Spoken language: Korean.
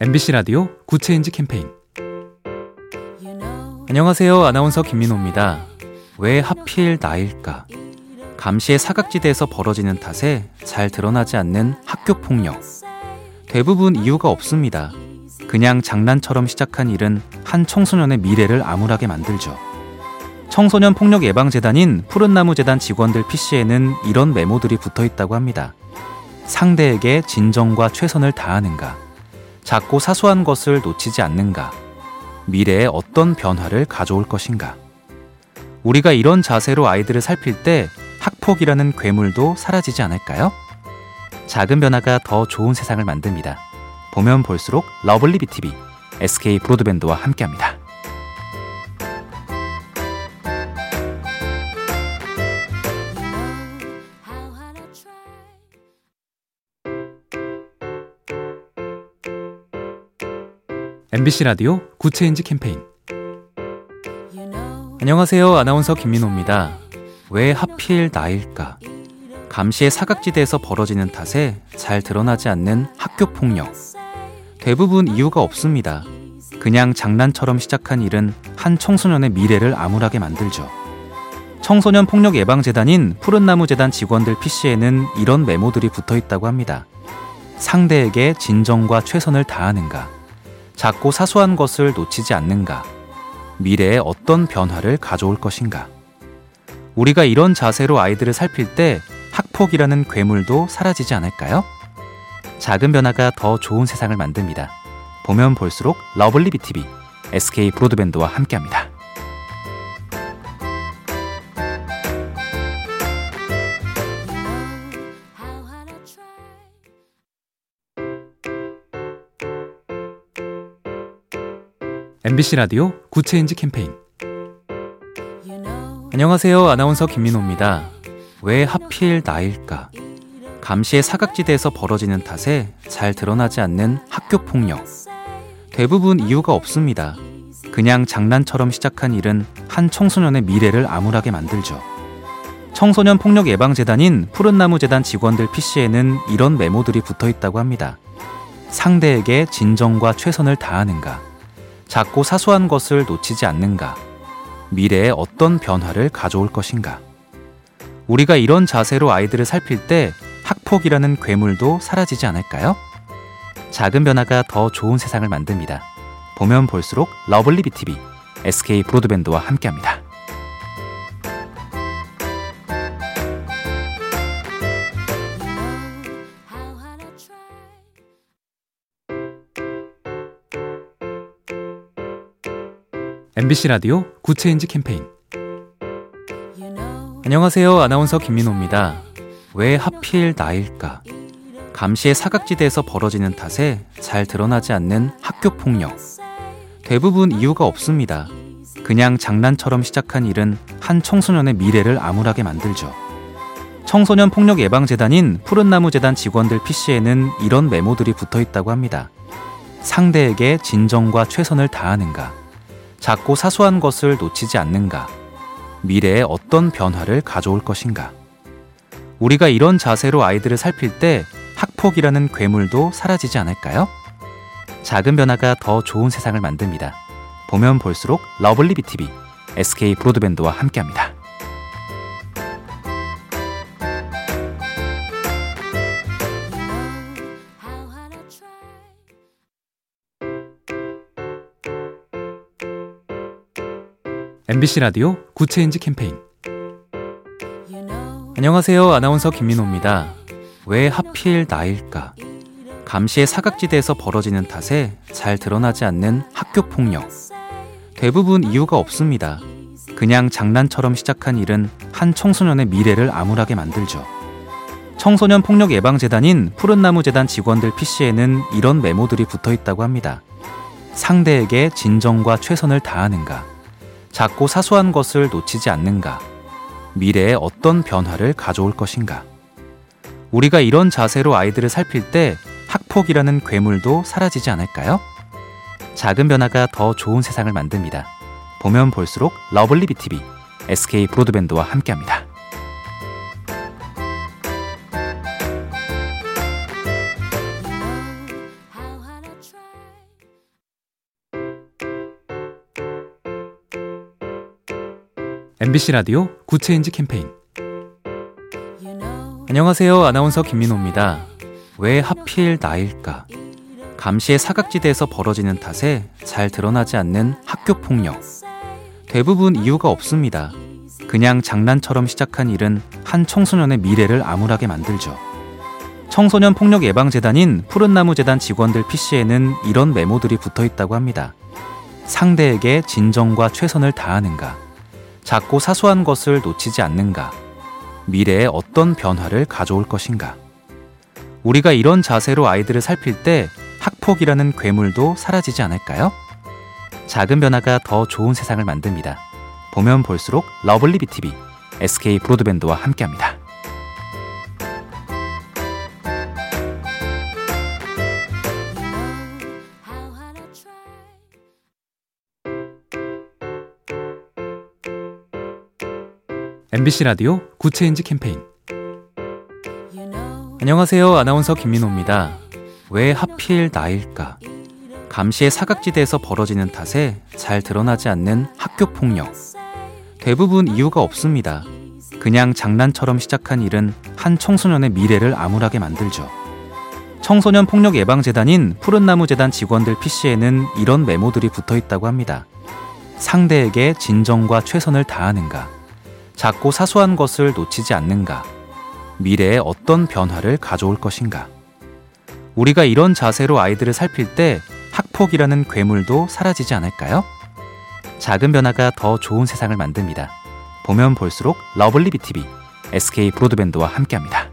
MBC 라디오 Good Change 캠페인 안녕하세요. 아나운서 김민호입니다. 왜 하필 나일까? 감시의 사각지대에서 벌어지는 탓에 잘 드러나지 않는 학교 폭력. 대부분 이유가 없습니다. 그냥 장난처럼 시작한 일은 한 청소년의 미래를 암울하게 만들죠. 청소년 폭력 예방 재단인 푸른나무 재단 직원들 PC에는 이런 메모들이 붙어 있다고 합니다. 상대에게 진정과 최선을 다하는가? 작고 사소한 것을 놓치지 않는가? 미래에 어떤 변화를 가져올 것인가? 우리가 이런 자세로 아이들을 살필 때 학폭이라는 괴물도 사라지지 않을까요? 작은 변화가 더 좋은 세상을 만듭니다. 보면 볼수록 lovely B tv SK 브로드밴드와 함께합니다. MBC 라디오 Good Change 캠페인 안녕하세요. 아나운서 김민호입니다. 왜 하필 나일까? 감시의 사각지대에서 벌어지는 탓에 잘 드러나지 않는 학교 폭력. 대부분 이유가 없습니다. 그냥 장난처럼 시작한 일은 한 청소년의 미래를 암울하게 만들죠. 청소년 폭력 예방 재단인 푸른나무 재단 직원들 PC에는 이런 메모들이 붙어 있다고 합니다. 상대에게 진정과 최선을 다하는가? 작고 사소한 것을 놓치지 않는가? 미래에 어떤 변화를 가져올 것인가? 우리가 이런 자세로 아이들을 살필 때 학폭이라는 괴물도 사라지지 않을까요? 작은 변화가 더 좋은 세상을 만듭니다. 보면 볼수록 lovely B tv SK 브로드밴드와 함께합니다. MBC 라디오 Good Change 캠페인 안녕하세요. 아나운서 김민호입니다. 왜 하필 나일까? 감시의 사각지대에서 벌어지는 탓에 잘 드러나지 않는 학교 폭력. 대부분 이유가 없습니다. 그냥 장난처럼 시작한 일은 한 청소년의 미래를 암울하게 만들죠. 청소년 폭력 예방 재단인 푸른나무 재단 직원들 PC에는 이런 메모들이 붙어 있다고 합니다. 상대에게 진정과 최선을 다하는가? 작고 사소한 것을 놓치지 않는가? 미래에 어떤 변화를 가져올 것인가? 우리가 이런 자세로 아이들을 살필 때 학폭이라는 괴물도 사라지지 않을까요? 작은 변화가 더 좋은 세상을 만듭니다. 보면 볼수록 lovely B tv SK 브로드밴드와 함께합니다. MBC 라디오 Good Change 캠페인 안녕하세요. 아나운서 김민호입니다. 왜 하필 나일까? 감시의 사각지대에서 벌어지는 탓에 잘 드러나지 않는 학교 폭력. 대부분 이유가 없습니다. 그냥 장난처럼 시작한 일은 한 청소년의 미래를 암울하게 만들죠. 청소년 폭력 예방 재단인 푸른나무 재단 직원들 PC에는 이런 메모들이 붙어 있다고 합니다. 상대에게 진정과 최선을 다하는가? 작고 사소한 것을 놓치지 않는가? 미래에 어떤 변화를 가져올 것인가? 우리가 이런 자세로 아이들을 살필 때 학폭이라는 괴물도 사라지지 않을까요? 작은 변화가 더 좋은 세상을 만듭니다. 보면 볼수록 lovely B tv SK 브로드밴드와 함께합니다. MBC 라디오 Good Change 캠페인 안녕하세요. 아나운서 김민호입니다. 왜 하필 나일까? 감시의 사각지대에서 벌어지는 탓에 잘 드러나지 않는 학교 폭력. 대부분 이유가 없습니다. 그냥 장난처럼 시작한 일은 한 청소년의 미래를 암울하게 만들죠. 청소년 폭력 예방재단인 푸른나무 재단 직원들 PC에는 이런 메모들이 붙어 있다고 합니다. 상대에게 진정과 최선을 다하는가? 작고 사소한 것을 놓치지 않는가? 미래에 어떤 변화를 가져올 것인가? 우리가 이런 자세로 아이들을 살필 때 학폭이라는 괴물도 사라지지 않을까요? 작은 변화가 더 좋은 세상을 만듭니다. 보면 볼수록 lovely B tv SK 브로드밴드와 함께합니다. MBC 라디오 Good Change 캠페인 안녕하세요. 아나운서 김민호입니다. 왜 하필 나일까? 감시의 사각지대에서 벌어지는 탓에 잘 드러나지 않는 학교 폭력. 대부분 이유가 없습니다. 그냥 장난처럼 시작한 일은 한 청소년의 미래를 암울하게 만들죠. 청소년 폭력 예방 재단인 푸른나무 재단 직원들 PC에는 이런 메모들이 붙어 있다고 합니다. 상대에게 진정과 최선을 다하는가? 작고 사소한 것을 놓치지 않는가? 미래에 어떤 변화를 가져올 것인가? 우리가 이런 자세로 아이들을 살필 때 학폭이라는 괴물도 사라지지 않을까요? 작은 변화가 더 좋은 세상을 만듭니다. 보면 볼수록 lovely B tv SK 브로드밴드와 함께합니다. MBC 라디오 Good Change 캠페인 안녕하세요. 아나운서 김민호입니다. 왜 하필 나일까? 감시의 사각지대에서 벌어지는 탓에 잘 드러나지 않는 학교 폭력. 대부분 이유가 없습니다. 그냥 장난처럼 시작한 일은 한 청소년의 미래를 암울하게 만들죠. 청소년 폭력 예방 재단인 푸른나무 재단 직원들 PC에는 이런 메모들이 붙어 있다고 합니다. 상대에게 진정과 최선을 다하는가? 작고 사소한 것을 놓치지 않는가? 미래에 어떤 변화를 가져올 것인가? 우리가 이런 자세로 아이들을 살필 때 학폭이라는 괴물도 사라지지 않을까요? 작은 변화가 더 좋은 세상을 만듭니다. 보면 볼수록 lovely B tv SK 브로드밴드와 함께합니다.